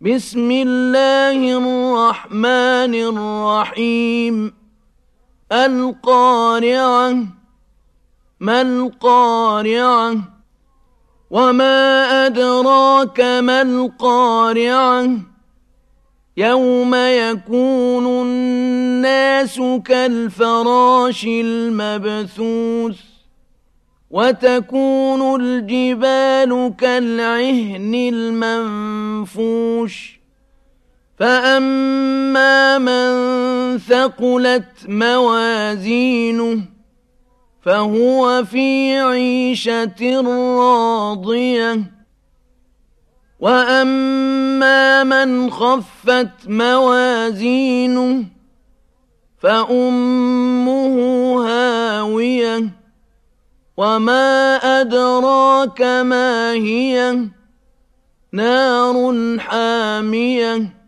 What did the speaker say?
بسم الله الرحمن الرحيم. القارعة ما القارعة؟ وما أدراك ما القارعة؟ يوم يكون الناس كالفراش المبثوث. وتكون الجبال كالعهن المنفوش. فأما من ثقلت موازينه فهو في عيشة راضية. وأما من خفت موازينه فأمه وما أدراك ما هي نار حامية